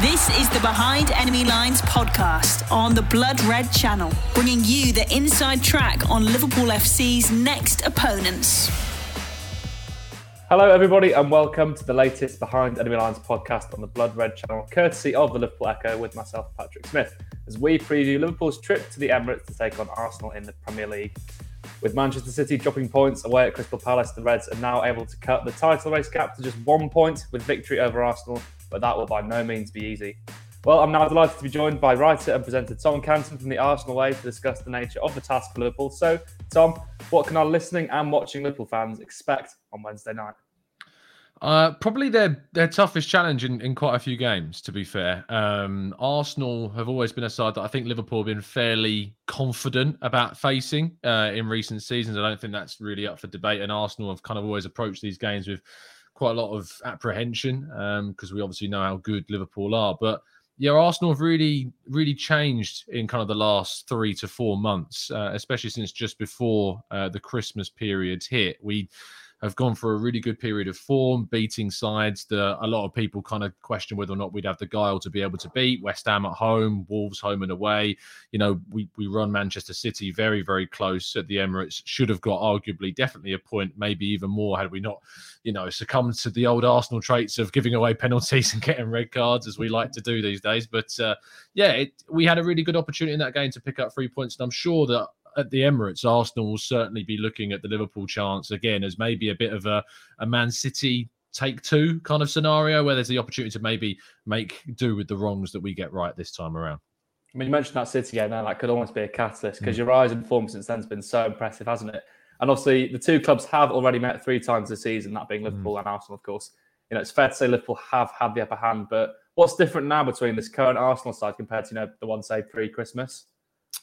This is the Behind Enemy Lines podcast on the Blood Red channel, bringing you the inside track on Liverpool FC's next opponents. Hello, everybody, and welcome to the latest Behind Enemy Lines podcast on the Blood Red channel, courtesy of the Liverpool Echo with myself, Patrick Smith, as we preview Liverpool's trip to the Emirates to take on Arsenal in the Premier League. With Manchester City dropping points away at Crystal Palace, the Reds are now able to cut the title race gap to just one point with victory over Arsenal, but that will by no means be easy. Well, I'm now delighted to be joined by writer and presenter Tom Canton from the Arsenal Way to discuss the nature of the task for Liverpool. So, Tom, what can our listening and watching Liverpool fans expect on Wednesday night? Uh, probably their their toughest challenge in, in quite a few games. To be fair, um, Arsenal have always been a side that I think Liverpool have been fairly confident about facing uh, in recent seasons. I don't think that's really up for debate. And Arsenal have kind of always approached these games with quite a lot of apprehension because um, we obviously know how good Liverpool are. But yeah, Arsenal have really, really changed in kind of the last three to four months, uh, especially since just before uh, the Christmas period hit. We have gone for a really good period of form, beating sides that a lot of people kind of question whether or not we'd have the guile to be able to beat. West Ham at home, Wolves home and away. You know, we, we run Manchester City very, very close at the Emirates. Should have got arguably definitely a point, maybe even more had we not, you know, succumbed to the old Arsenal traits of giving away penalties and getting red cards as we like to do these days. But uh, yeah, it, we had a really good opportunity in that game to pick up three points. And I'm sure that at the Emirates, Arsenal will certainly be looking at the Liverpool chance again as maybe a bit of a, a Man City take two kind of scenario where there's the opportunity to maybe make do with the wrongs that we get right this time around. I mean, you mentioned that City game there, that could almost be a catalyst because mm. your rise in form since then has been so impressive, hasn't it? And obviously, the two clubs have already met three times this season, that being mm. Liverpool mm. and Arsenal, of course. You know, it's fair to say Liverpool have had the upper hand, but what's different now between this current Arsenal side compared to you know the one say pre-Christmas?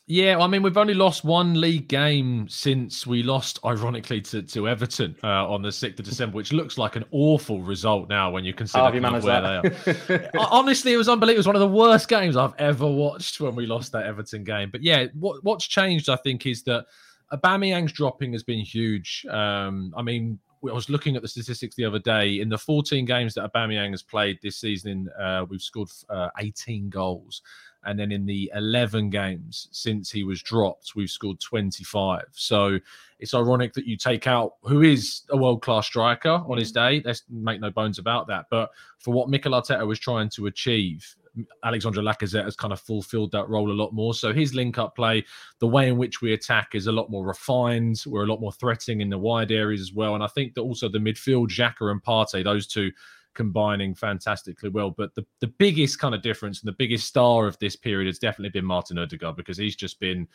Yeah, I mean, we've only lost one league game since we lost, ironically, to, to Everton uh, on the 6th of December, which looks like an awful result now when you consider oh, you where that? they are. Honestly, it was unbelievable. It was one of the worst games I've ever watched when we lost that Everton game. But yeah, what, what's changed, I think, is that Aubameyang's dropping has been huge. Um, I mean, I was looking at the statistics the other day. In the 14 games that Aubameyang has played this season, uh, we've scored uh, 18 goals. And then in the 11 games since he was dropped, we've scored 25. So it's ironic that you take out who is a world class striker on his mm. day. Let's make no bones about that. But for what Mikel Arteta was trying to achieve, Alexandre Lacazette has kind of fulfilled that role a lot more. So his link up play, the way in which we attack is a lot more refined. We're a lot more threatening in the wide areas as well. And I think that also the midfield, Xhaka and Partey, those two combining fantastically well. But the, the biggest kind of difference and the biggest star of this period has definitely been Martin Odegaard because he's just been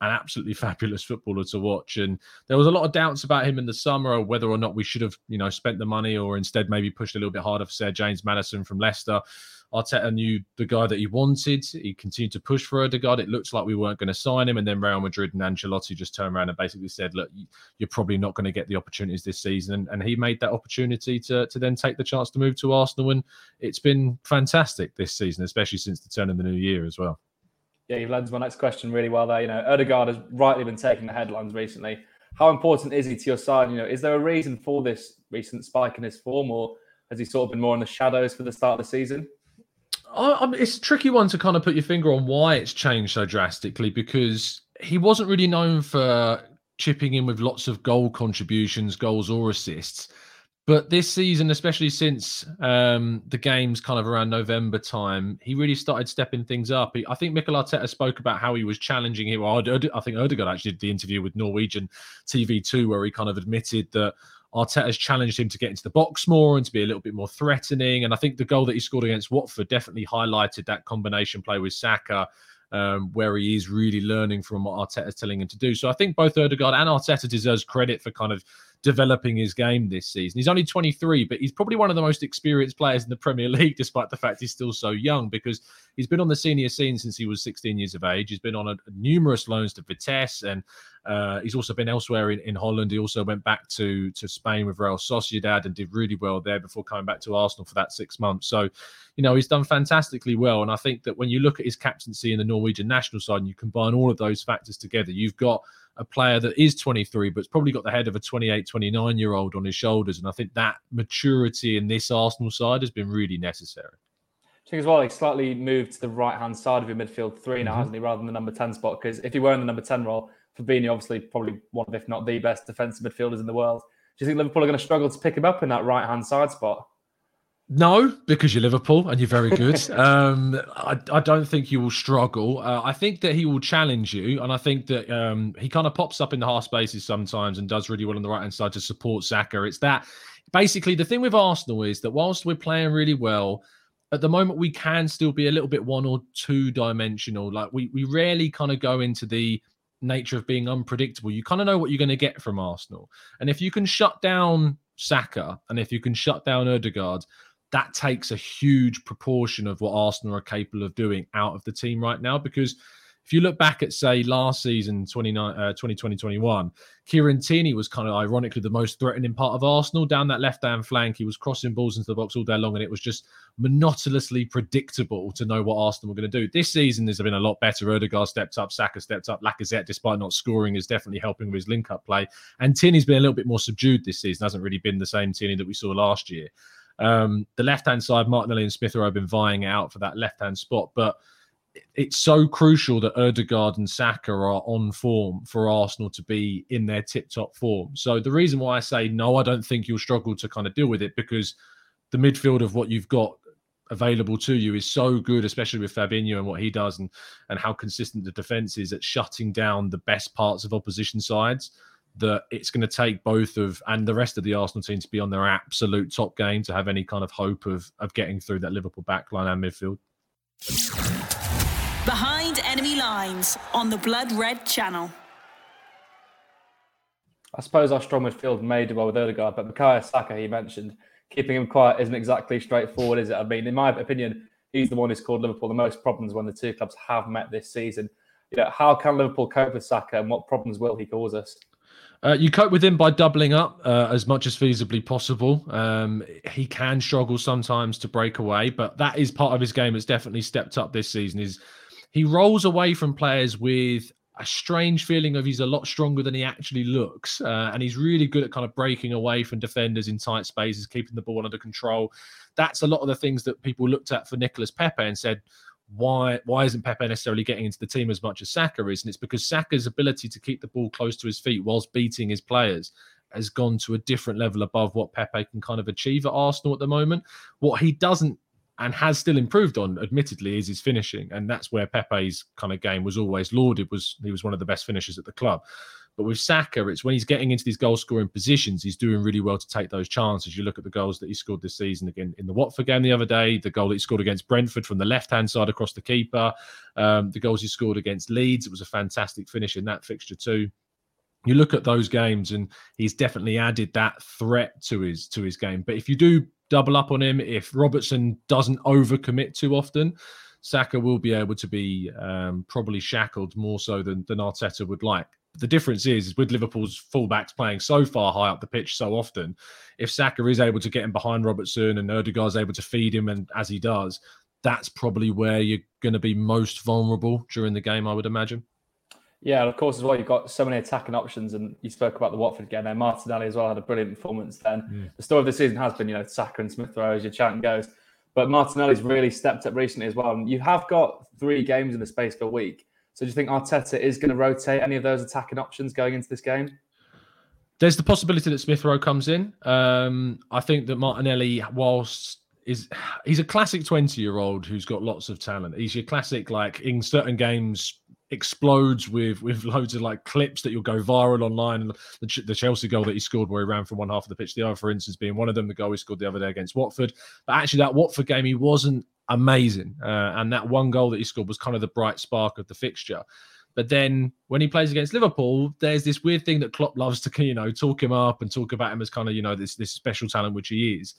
an absolutely fabulous footballer to watch. And there was a lot of doubts about him in the summer, whether or not we should have, you know, spent the money or instead maybe pushed a little bit harder for Sir James Maddison from Leicester. Arteta knew the guy that he wanted. He continued to push for Odegaard. It looks like we weren't going to sign him. And then Real Madrid and Ancelotti just turned around and basically said, look, you're probably not going to get the opportunities this season. And, and he made that opportunity to, to then take the chance to move to Arsenal. And it's been fantastic this season, especially since the turn of the new year as well. Yeah, you've led to my next question really well there. You know, Odegaard has rightly been taking the headlines recently. How important is he to your side? You know, is there a reason for this recent spike in his form, or has he sort of been more in the shadows for the start of the season? I, it's a tricky one to kind of put your finger on why it's changed so drastically because he wasn't really known for chipping in with lots of goal contributions, goals or assists. But this season, especially since um, the games kind of around November time, he really started stepping things up. He, I think Mikel Arteta spoke about how he was challenging him. Well, I think Odegaard actually did the interview with Norwegian TV2 where he kind of admitted that Arteta's challenged him to get into the box more and to be a little bit more threatening. And I think the goal that he scored against Watford definitely highlighted that combination play with Saka, um, where he is really learning from what Arteta's telling him to do. So I think both Odegaard and Arteta deserves credit for kind of developing his game this season. He's only 23, but he's probably one of the most experienced players in the Premier League, despite the fact he's still so young, because he's been on the senior scene since he was 16 years of age. He's been on a, numerous loans to Vitesse, and uh, he's also been elsewhere in, in Holland. He also went back to to Spain with Real Sociedad and did really well there before coming back to Arsenal for that six months. So, you know, he's done fantastically well. And I think that when you look at his captaincy in the Norwegian national side and you combine all of those factors together, you've got a player that is 23, but's probably got the head of a 28, 29 year old on his shoulders. And I think that maturity in this Arsenal side has been really necessary. I think as well, he slightly moved to the right hand side of your midfield 3 now, mm-hmm. hasn't he, rather than the number 10 spot? Because if he were in the number 10 role, Fabinho, obviously, probably one of, if not the best defensive midfielders in the world. Do you think Liverpool are going to struggle to pick him up in that right hand side spot? No, because you're Liverpool and you're very good. um, I, I, don't think you will struggle. Uh, I think that he will challenge you, and I think that um, he kind of pops up in the half spaces sometimes and does really well on the right hand side to support Saka. It's that basically the thing with Arsenal is that whilst we're playing really well, at the moment we can still be a little bit one or two dimensional. Like we we rarely kind of go into the nature of being unpredictable. You kind of know what you're going to get from Arsenal, and if you can shut down Saka and if you can shut down Odegaard that takes a huge proportion of what Arsenal are capable of doing out of the team right now. Because if you look back at, say, last season, 2020 uh, 21, Kieran Tierney was kind of ironically the most threatening part of Arsenal down that left hand flank. He was crossing balls into the box all day long, and it was just monotonously predictable to know what Arsenal were going to do. This season, there's been a lot better. Odegaard stepped up, Saka stepped up, Lacazette, despite not scoring, is definitely helping with his link up play. And Tierney's been a little bit more subdued this season, hasn't really been the same Tierney that we saw last year. Um, the left hand side, Martinelli and Smith have been vying out for that left hand spot, but it's so crucial that Odegaard and Saka are on form for Arsenal to be in their tip top form. So the reason why I say no, I don't think you'll struggle to kind of deal with it because the midfield of what you've got available to you is so good, especially with Fabinho and what he does and and how consistent the defense is at shutting down the best parts of opposition sides that it's going to take both of and the rest of the Arsenal team to be on their absolute top game to have any kind of hope of of getting through that Liverpool backline and midfield. Behind enemy lines on the Blood Red Channel. I suppose our strong midfield may do well with Odegaard, but Bukayo Saka, he mentioned, keeping him quiet isn't exactly straightforward, is it? I mean, in my opinion, he's the one who's caused Liverpool the most problems when the two clubs have met this season. You know, how can Liverpool cope with Saka and what problems will he cause us? Uh, you cope with him by doubling up uh, as much as feasibly possible. Um, he can struggle sometimes to break away, but that is part of his game. It's definitely stepped up this season. Is he rolls away from players with a strange feeling of he's a lot stronger than he actually looks, uh, and he's really good at kind of breaking away from defenders in tight spaces, keeping the ball under control. That's a lot of the things that people looked at for Nicolas Pepe and said why why isn't Pepe necessarily getting into the team as much as Saka is? And it's because Saka's ability to keep the ball close to his feet whilst beating his players has gone to a different level above what Pepe can kind of achieve at Arsenal at the moment. What he doesn't and has still improved on, admittedly, is his finishing, and that's where Pepe's kind of game was always lauded. Was he was one of the best finishers at the club. But with Saka, it's when he's getting into these goal scoring positions, he's doing really well to take those chances. You look at the goals that he scored this season again in the Watford game the other day, the goal he scored against Brentford from the left hand side across the keeper, um, the goals he scored against Leeds. It was a fantastic finish in that fixture too. You look at those games, and he's definitely added that threat to his to his game. But if you do double up on him, if Robertson doesn't overcommit too often, Saka will be able to be um, probably shackled more so than, than Arteta would like the difference is, is with Liverpool's fullbacks playing so far high up the pitch so often, if Saka is able to get him behind Robertson and Odegaard's able to feed him, and as he does, that's probably where you're going to be most vulnerable during the game, I would imagine. Yeah, of course, as well, you've got so many attacking options, and you spoke about the Watford game there. Martinelli as well had a brilliant performance then. Mm. The story of the season has been, you know, Saka and Smith Rowe as your chant goes. But Martinelli's really stepped up recently as well. And you have got three games in the space of a week. So do you think Arteta is going to rotate any of those attacking options going into this game? There's the possibility that Smith Rowe comes in. Um, I think that Martinelli, whilst is he's a classic 20 year old who's got lots of talent. He's your classic, like in certain games, explodes with with loads of like clips that you'll go viral online. The, the, Chelsea goal that he scored where he ran from one half of the pitch, to the other, for instance, being one of them. The goal he scored the other day against Watford. But actually, that Watford game, he wasn't amazing. Uh, and that one goal that he scored was kind of the bright spark of the fixture. But then when he plays against Liverpool, there's this weird thing that Klopp loves to, you know, talk him up and talk about him as kind of, you know, this this special talent which he is.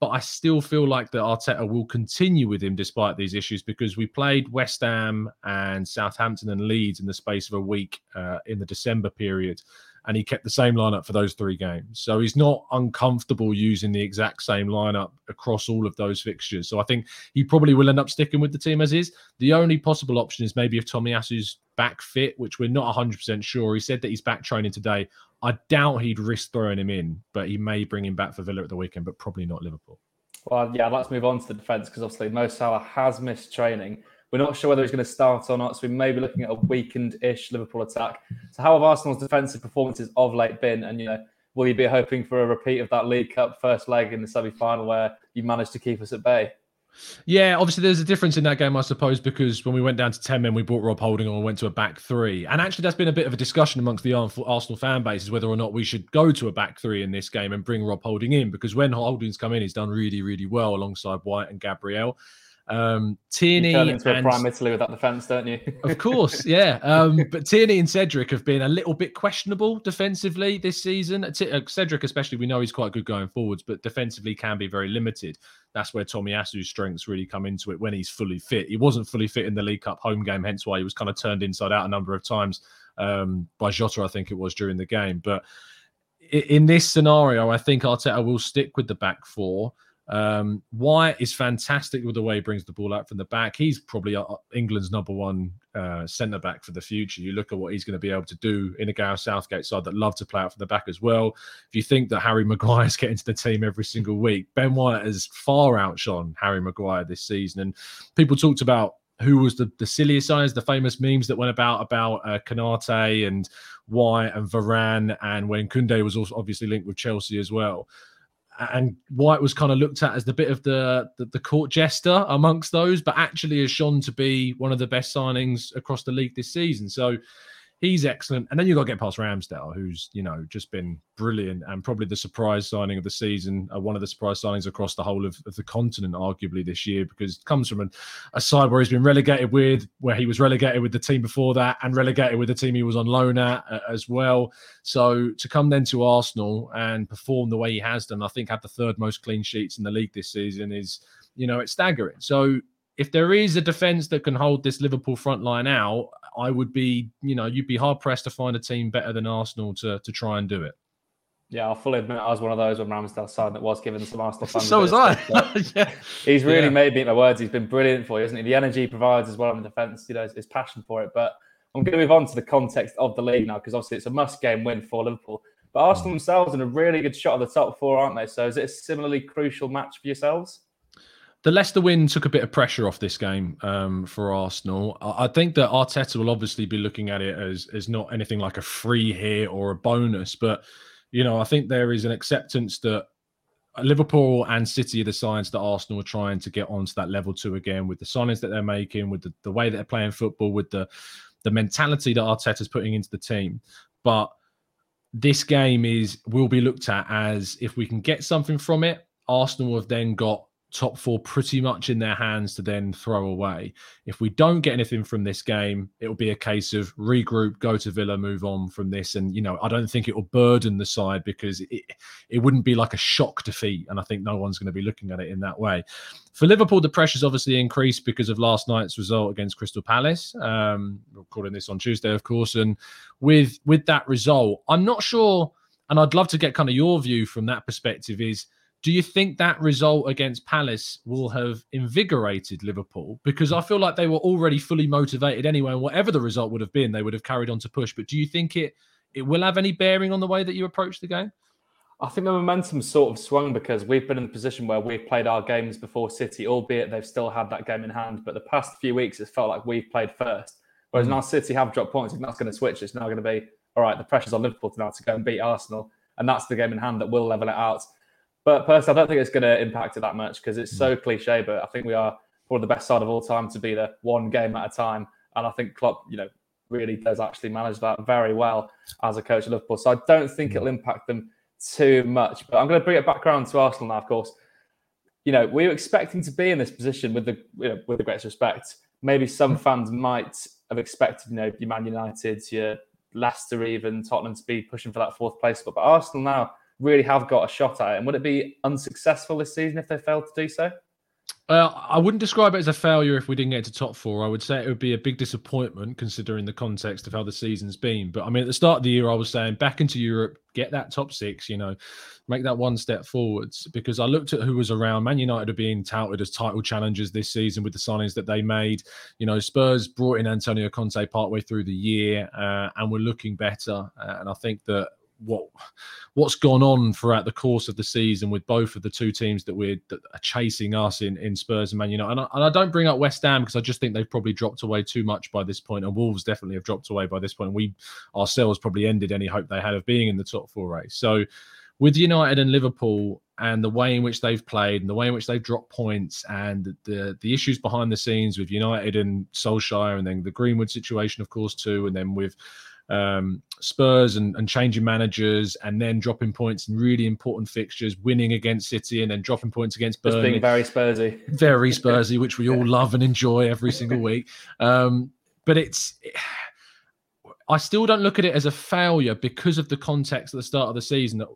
But I still feel like that Arteta will continue with him despite these issues because we played West Ham and Southampton and Leeds in the space of a week uh, in the December period and he kept the same lineup for those three games. So he's not uncomfortable using the exact same lineup across all of those fixtures. So I think he probably will end up sticking with the team as is. The only possible option is maybe if Tomiyasu's back fit, which we're not 100% sure. He said that he's back training today. I doubt he'd risk throwing him in, but he may bring him back for Villa at the weekend, but probably not Liverpool. Well, yeah, let's move on to the defence because obviously Mo Salah has missed training. We're not sure whether he's going to start or not, so we may be looking at a weakened-ish Liverpool attack. So, how have Arsenal's defensive performances of late been? And you know, will you be hoping for a repeat of that League Cup first leg in the semi-final where you managed to keep us at bay? Yeah, obviously there's a difference in that game, I suppose, because when we went down to 10 men, we brought Rob Holding on and went to a back three. And actually, that's been a bit of a discussion amongst the Arsenal fan base is whether or not we should go to a back three in this game and bring Rob Holding in, because when Holding's come in, he's done really, really well alongside White and Gabriel. Um, Tierney you into and, a prime Italy with that defence, don't you? of course, yeah. Um, but Tierney and Cedric have been a little bit questionable defensively this season. Uh, Cedric, especially, we know he's quite good going forwards, but defensively can be very limited. That's where Tomiyasu's strengths really come into it when he's fully fit. He wasn't fully fit in the League Cup home game, hence why he was kind of turned inside out a number of times um, by Jota, I think it was during the game. But in this scenario, I think Arteta will stick with the back four. Um, White is fantastic with the way he brings the ball out from the back. He's probably uh, England's number one uh, centre back for the future. You look at what he's going to be able to do in a Gareth Southgate side that love to play out from the back as well. If you think that Harry Maguire's getting to the team every single week, Ben White has far outshone Harry Maguire this season. And people talked about who was the, the silliest size, the famous memes that went about about uh, Konate and White and Varane, and when Kunde was also obviously linked with Chelsea as well and White was kind of looked at as the bit of the, the, the court jester amongst those, but actually has shown to be one of the best signings across the league this season. So he's excellent. And then you've got to get past Ramsdale, who's, you know, just been brilliant and probably the surprise signing of the season, uh, one of the surprise signings across the whole of, of, the continent, arguably this year, because it comes from a side where he's been relegated with, where he was relegated with the team before that and relegated with the team he was on loan at uh, as well. So to come then to Arsenal and perform the way he has done, I think have the third most clean sheets in the league this season is, you know, it's staggering. So if there is a defense that can hold this Liverpool front line out, I would be, you know, you'd be hard pressed to find a team better than Arsenal to to try and do it. Yeah, I'll fully admit I was one of those when Ramsdale signed that was given some Arsenal fans. so was I. yeah. He's really yeah. made me in my words. He's been brilliant for you, isn't he? The energy he provides as well in the defence, you know, his, his passion for it. But I'm going to move on to the context of the league now because obviously it's a must-game win for Liverpool. But Arsenal mm. themselves in a really good shot at the top four, aren't they? So is it a similarly crucial match for yourselves? The Leicester win took a bit of pressure off this game um, for Arsenal. I think that Arteta will obviously be looking at it as as not anything like a free hit or a bonus, but you know I think there is an acceptance that Liverpool and City are the signs that Arsenal are trying to get onto that level two again with the signings that they're making, with the, the way that they're playing football, with the the mentality that Arteta's putting into the team. But this game is will be looked at as if we can get something from it. Arsenal have then got top four pretty much in their hands to then throw away. If we don't get anything from this game, it will be a case of regroup, go to Villa, move on from this. And, you know, I don't think it will burden the side because it, it wouldn't be like a shock defeat. And I think no one's going to be looking at it in that way. For Liverpool, the pressure's obviously increased because of last night's result against Crystal Palace. Um, recording this on Tuesday, of course. And with with that result, I'm not sure, and I'd love to get kind of your view from that perspective is – do you think that result against Palace will have invigorated Liverpool? Because I feel like they were already fully motivated anyway, and whatever the result would have been, they would have carried on to push. But do you think it it will have any bearing on the way that you approach the game? I think the momentum sort of swung because we've been in the position where we've played our games before City, albeit they've still had that game in hand. But the past few weeks, it's felt like we've played first. Whereas mm. now City have dropped points, and that's going to switch. It's now going to be all right. The pressure's on Liverpool now to go and beat Arsenal, and that's the game in hand that will level it out. But personally, I don't think it's going to impact it that much because it's so mm. cliche. But I think we are of the best side of all time to be the one game at a time. And I think Klopp, you know, really does actually manage that very well as a coach of Liverpool. So I don't think it'll mm. impact them too much. But I'm going to bring it back around to Arsenal now, of course. You know, we were expecting to be in this position with the you know, with the greatest respect. Maybe some mm. fans might have expected, you know, your Man United, your Leicester, even Tottenham to be pushing for that fourth place. But, but Arsenal now really have got a shot at it. And would it be unsuccessful this season if they failed to do so? Uh, I wouldn't describe it as a failure if we didn't get to top four. I would say it would be a big disappointment considering the context of how the season's been. But I mean, at the start of the year, I was saying back into Europe, get that top six, you know, make that one step forwards. Because I looked at who was around. Man United are being touted as title challengers this season with the signings that they made. You know, Spurs brought in Antonio Conte partway through the year uh, and were looking better. Uh, and I think that what what's gone on throughout the course of the season with both of the two teams that we're that are chasing us in in Spurs and Man United. And I, and I don't bring up West Ham because I just think they've probably dropped away too much by this point, and Wolves definitely have dropped away by this point. We ourselves probably ended any hope they had of being in the top four race. So with United and Liverpool and the way in which they've played and the way in which they've dropped points and the the issues behind the scenes with United and Solskjaer and then the Greenwood situation, of course, too, and then with um, Spurs and, and changing managers and then dropping points in really important fixtures, winning against City and then dropping points against Burnley. Just being very Spursy. Very Spursy, which we all love and enjoy every single week. Um, but it's. I still don't look at it as a failure because of the context at the start of the season. That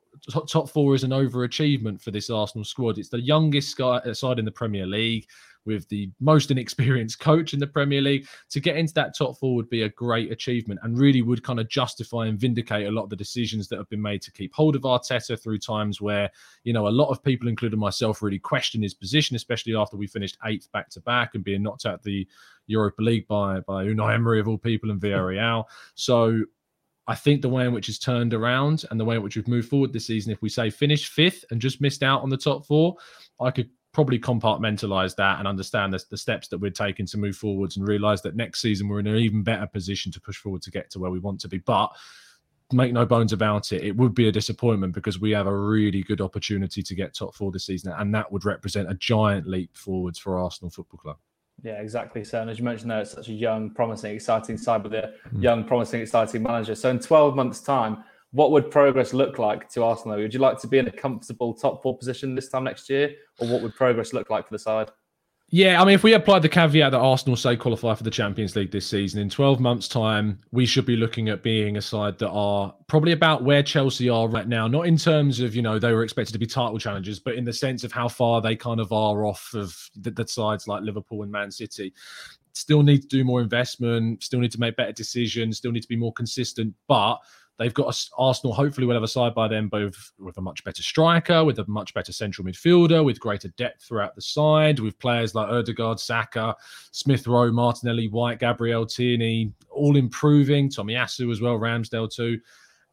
top four is an overachievement for this Arsenal squad. It's the youngest side in the Premier League with the most inexperienced coach in the Premier League. To get into that top four would be a great achievement and really would kind of justify and vindicate a lot of the decisions that have been made to keep hold of Arteta through times where, you know, a lot of people, including myself, really question his position, especially after we finished eighth back to back and being knocked out the Europa League by, by Unai Emery of all people and Villarreal. So I think the way in which it's turned around and the way in which we've moved forward this season, if we say finish fifth and just missed out on the top four, I could probably compartmentalize that and understand the, the steps that we're taking to move forwards and realize that next season we're in an even better position to push forward to get to where we want to be. But make no bones about it, it would be a disappointment because we have a really good opportunity to get top four this season, and that would represent a giant leap forwards for Arsenal Football Club. Yeah, exactly. So, and as you mentioned, there, it's such a young, promising, exciting side with a mm. young, promising, exciting manager. So, in 12 months' time, what would progress look like to Arsenal? Would you like to be in a comfortable top four position this time next year, or what would progress look like for the side? Yeah, I mean, if we apply the caveat that Arsenal say qualify for the Champions League this season, in 12 months' time, we should be looking at being a side that are probably about where Chelsea are right now. Not in terms of, you know, they were expected to be title challengers, but in the sense of how far they kind of are off of the, the sides like Liverpool and Man City. Still need to do more investment, still need to make better decisions, still need to be more consistent. But They've got a, Arsenal. Hopefully, will have a side by then, both with a much better striker, with a much better central midfielder, with greater depth throughout the side, with players like Odegaard, Saka, Smith Rowe, Martinelli, White, Gabriel Tierney, all improving. Tomiyasu as well, Ramsdale too.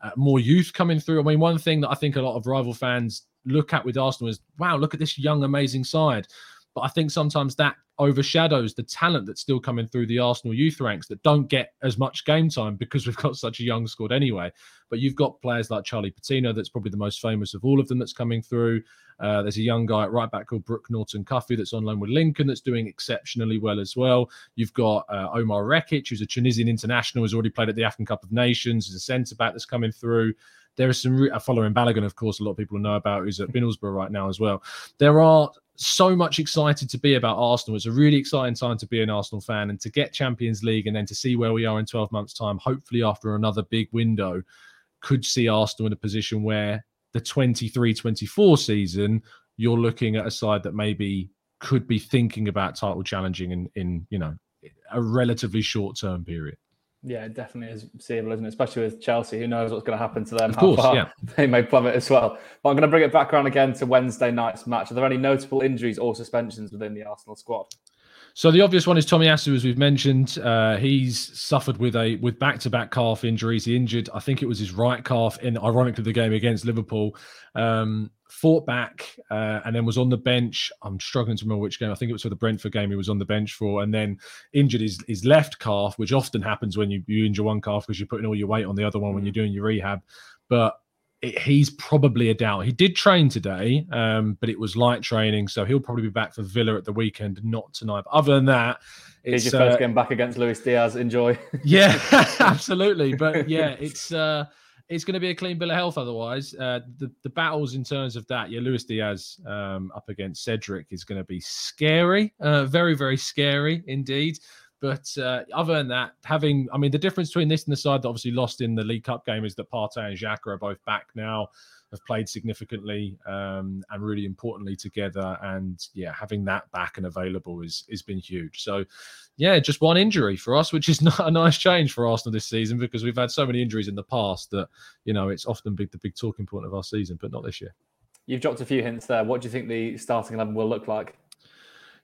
Uh, more youth coming through. I mean, one thing that I think a lot of rival fans look at with Arsenal is, wow, look at this young, amazing side. But I think sometimes that overshadows the talent that's still coming through the Arsenal youth ranks that don't get as much game time because we've got such a young squad anyway. But you've got players like Charlie Patino, that's probably the most famous of all of them that's coming through. Uh, there's a young guy at right back called Brooke Norton Cuffy that's on loan with Lincoln that's doing exceptionally well as well. You've got uh, Omar Rekik, who's a Tunisian international, who's already played at the African Cup of Nations, There's a centre back that's coming through. There are some re- uh, Folarin Balogun, of course, a lot of people know about, who's at Middlesbrough right now as well. There are so much excited to be about Arsenal. It's a really exciting time to be an Arsenal fan and to get Champions League and then to see where we are in 12 months' time, hopefully after another big window, could see Arsenal in a position where the 23 24 season, you're looking at a side that maybe could be thinking about title challenging in, in you know, a relatively short term period. Yeah, it definitely is seeable, isn't it? Especially with Chelsea. Who knows what's going to happen to them? Of course, yeah. They may plummet as well. But I'm going to bring it back around again to Wednesday night's match. Are there any notable injuries or suspensions within the Arsenal squad? So the obvious one is Tomiyasu, as we've mentioned. Uh, he's suffered with a with back to back calf injuries. He injured, I think it was his right calf in, ironically, the game against Liverpool. Um, fought back uh, and then was on the bench. I'm struggling to remember which game. I think it was for the Brentford game he was on the bench for, and then injured his, his left calf, which often happens when you, you injure one calf because you're putting all your weight on the other one when you're doing your rehab. But it, he's probably a doubt. He did train today, um, but it was light training, so he'll probably be back for Villa at the weekend, not tonight. But other than that, it's your first uh, game back against Luis Diaz. Enjoy. yeah, absolutely. But yeah, it's. Uh, it's going to be a clean bill of health otherwise. Uh, the, the battles in terms of that, yeah, Luis Diaz um, up against Cedric is going to be scary, uh, very, very scary indeed. But uh, other than that, having, I mean, the difference between this and the side that obviously lost in the League Cup game is that Partey and Xhaka are both back now have played significantly um, and really importantly together. And yeah, having that back and available is has been huge. So yeah, just one injury for us, which is not a nice change for Arsenal this season because we've had so many injuries in the past that you know it's often big the big talking point of our season, but not this year. You've dropped a few hints there. What do you think the starting eleven will look like?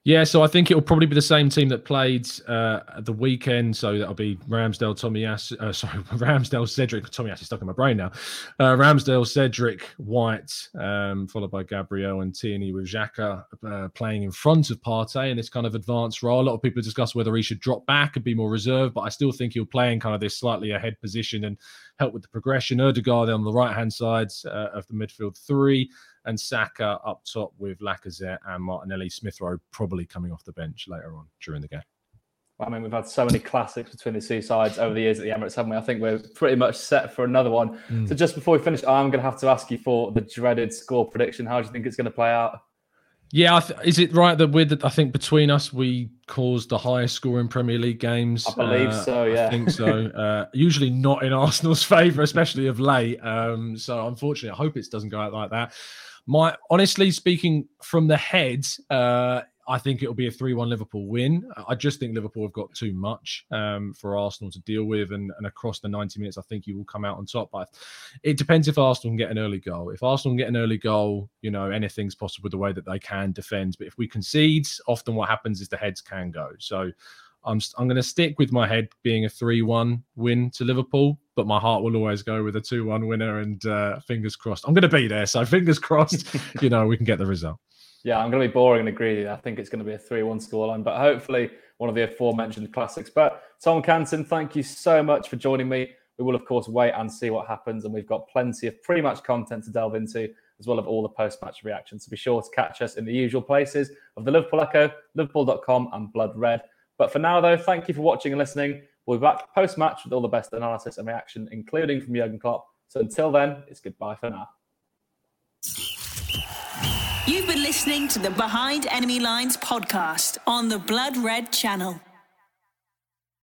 Yeah, so I think it will probably be the same team that played uh, the weekend. So that'll be Ramsdale, Tomiyasu, uh, sorry, Ramsdale, Cedric, Tomiyasu is stuck in my brain now. Uh, Ramsdale, Cedric, White, um, followed by Gabriel and Tierney with Xhaka uh, playing in front of Partey in this kind of advanced role. A lot of people discuss whether he should drop back and be more reserved, but I still think he'll play in kind of this slightly ahead position and help with the progression. Odegaard on the right hand side uh, of the midfield three and Saka up top with Lacazette and Martinelli. Smith Rowe probably coming off the bench later on during the game. I mean, we've had so many classics between the two sides over the years at the Emirates, haven't we? I think we're pretty much set for another one. Mm. So, just before we finish, I'm going to have to ask you for the dreaded score prediction. How do you think it's going to play out? Yeah, th- is it right that with I think between us we caused the highest score in Premier League games? I believe uh, so. Yeah, I think so. uh, usually not in Arsenal's favour, especially of late. Um, so unfortunately, I hope it doesn't go out like that. My honestly speaking, from the head, uh, I think it'll be a 3 1 Liverpool win. I just think Liverpool have got too much um, for Arsenal to deal with. And, and, across the 90 minutes, I think you will come out on top. But it depends if Arsenal can get an early goal. If Arsenal can get an early goal, you know, anything's possible the way that they can defend. But if we concede, often what happens is the heads can go. So I'm, I'm going to stick with my head being a 3 1 win to Liverpool, but my heart will always go with a 2 1 winner. And uh, fingers crossed. I'm going to be there. So fingers crossed, you know, we can get the result. Yeah, I'm going to be boring and agree. I think it's going to be a 3 1 scoreline, but hopefully one of the aforementioned classics. But Tom Canton, thank you so much for joining me. We will, of course, wait and see what happens. And we've got plenty of pretty much content to delve into, as well as all the post match reactions. So be sure to catch us in the usual places of the Liverpool Echo, liverpool.com, and Blood Red. But for now, though, thank you for watching and listening. We'll be back post match with all the best analysis and reaction, including from Jurgen Klopp. So until then, it's goodbye for now. You've been listening to the Behind Enemy Lines podcast on the Blood Red channel.